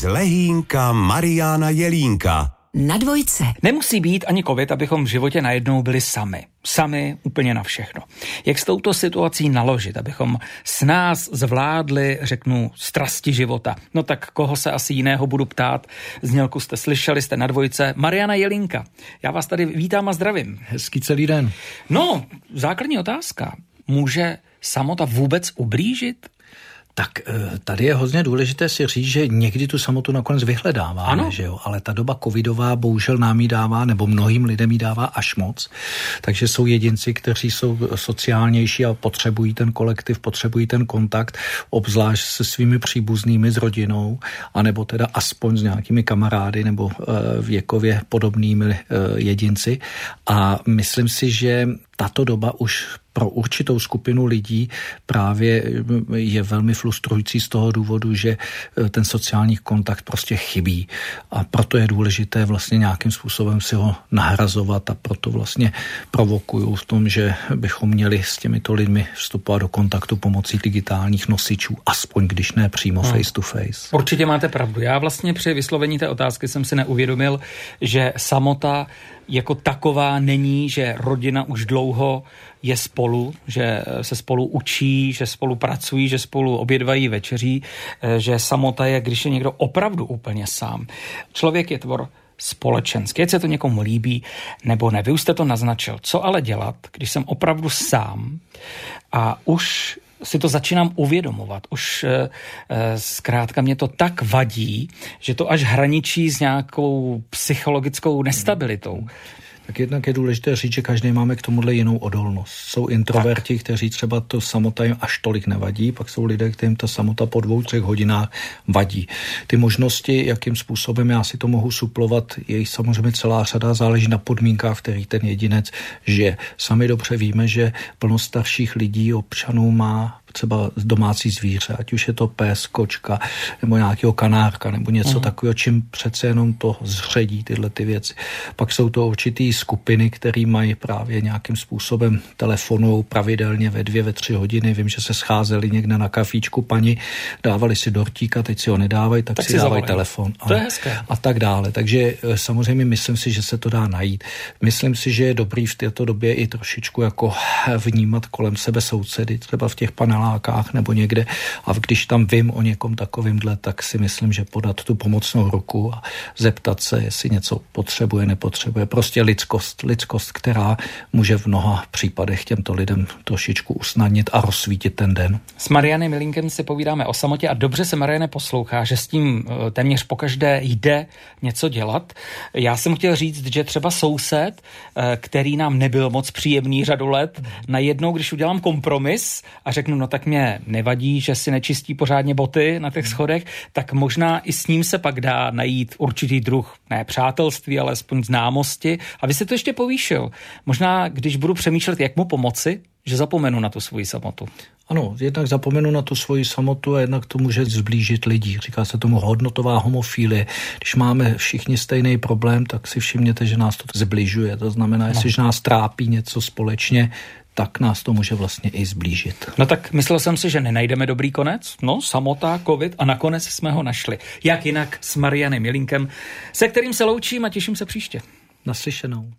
z Lehínka Mariana Jelínka. Na dvojce. Nemusí být ani covid, abychom v životě najednou byli sami. Sami úplně na všechno. Jak s touto situací naložit, abychom s nás zvládli, řeknu, strasti života? No tak koho se asi jiného budu ptát? Znělku jste slyšeli, jste na dvojce. Mariana Jelinka. Já vás tady vítám a zdravím. Hezký celý den. No, základní otázka. Může samota vůbec ublížit? Tak eh, tady je hodně důležité si říct, že někdy tu samotu nakonec vyhledáváme, ano. že jo? ale ta doba covidová bohužel nám ji dává, nebo mnohým lidem ji dává až moc. Takže jsou jedinci, kteří jsou sociálnější a potřebují ten kolektiv, potřebují ten kontakt, obzvlášť se svými příbuznými, s rodinou, anebo teda aspoň s nějakými kamarády nebo eh, věkově podobnými eh, jedinci. A myslím si, že tato doba už pro určitou skupinu lidí právě je velmi frustrující z toho důvodu, že eh, ten sociální kontakt prostě chybí. A proto je důležité vlastně nějakým způsobem si ho nahrazovat a proto vlastně provokuju v tom, že bychom měli s těmito lidmi vstupovat do kontaktu pomocí digitálních nosičů, aspoň když ne přímo hmm. face to face. Určitě máte pravdu. Já vlastně při vyslovení té otázky jsem si neuvědomil, že samota jako taková není, že rodina už dlouho je spolu, že se spolu učí, že spolu pracují, že spolu obědvají večeří, eh, že samota je, když je někdo opravdu úplně sám. Člověk je tvor společenský, ať se to někomu líbí nebo ne. Vy už jste to naznačil. Co ale dělat, když jsem opravdu sám a už si to začínám uvědomovat. Už e, zkrátka mě to tak vadí, že to až hraničí s nějakou psychologickou nestabilitou. Tak jednak je důležité říct, že každý máme k tomuhle jinou odolnost. Jsou introverti, tak. kteří třeba to samota jim až tolik nevadí, pak jsou lidé, kterým ta samota po dvou, třech hodinách vadí. Ty možnosti, jakým způsobem já si to mohu suplovat, je samozřejmě celá řada, záleží na podmínkách, který ten jedinec žije. Sami dobře víme, že plno starších lidí, občanů má třeba domácí zvíře, ať už je to pes, kočka nebo nějakého kanárka nebo něco mm. takového, čím přece jenom to zředí tyhle ty věci. Pak jsou to určitý skupiny, které mají právě nějakým způsobem telefonují pravidelně ve dvě, ve tři hodiny. Vím, že se scházeli někde na kafíčku paní, dávali si dortíka, teď si ho nedávají, tak, tak si dávají telefon. A, to je hezké. A tak dále. Takže eh, samozřejmě myslím si, že se to dá najít. Myslím si, že je dobrý v této době i trošičku jako vnímat kolem sebe sousedy, třeba v těch panelách panelákách nebo někde a když tam vím o někom takovýmhle, tak si myslím, že podat tu pomocnou ruku a zeptat se, jestli něco potřebuje, nepotřebuje. Prostě lidskost, lidskost, která může v mnoha případech těmto lidem trošičku usnadnit a rozsvítit ten den. S Marianem Milinkem si povídáme o samotě a dobře se Mariane poslouchá, že s tím eh, téměř pokaždé jde něco dělat. Já jsem chtěl říct, že třeba soused, eh, který nám nebyl moc příjemný řadu let, najednou, když udělám kompromis a řeknu, no tak mě nevadí, že si nečistí pořádně boty na těch schodech, tak možná i s ním se pak dá najít určitý druh, ne přátelství, ale aspoň známosti. A vy se to ještě povýšil. Možná, když budu přemýšlet, jak mu pomoci, že zapomenu na tu svoji samotu. Ano, jednak zapomenu na tu svoji samotu a jednak to může zblížit lidi. Říká se tomu hodnotová homofilie. Když máme všichni stejný problém, tak si všimněte, že nás to zbližuje. To znamená, no. jestliže nás trápí něco společně, tak nás to může vlastně i zblížit. No tak myslel jsem si, že nenajdeme dobrý konec. No, samota, covid a nakonec jsme ho našli. Jak jinak s Marianem Jelinkem, se kterým se loučím a těším se příště. Naslyšenou.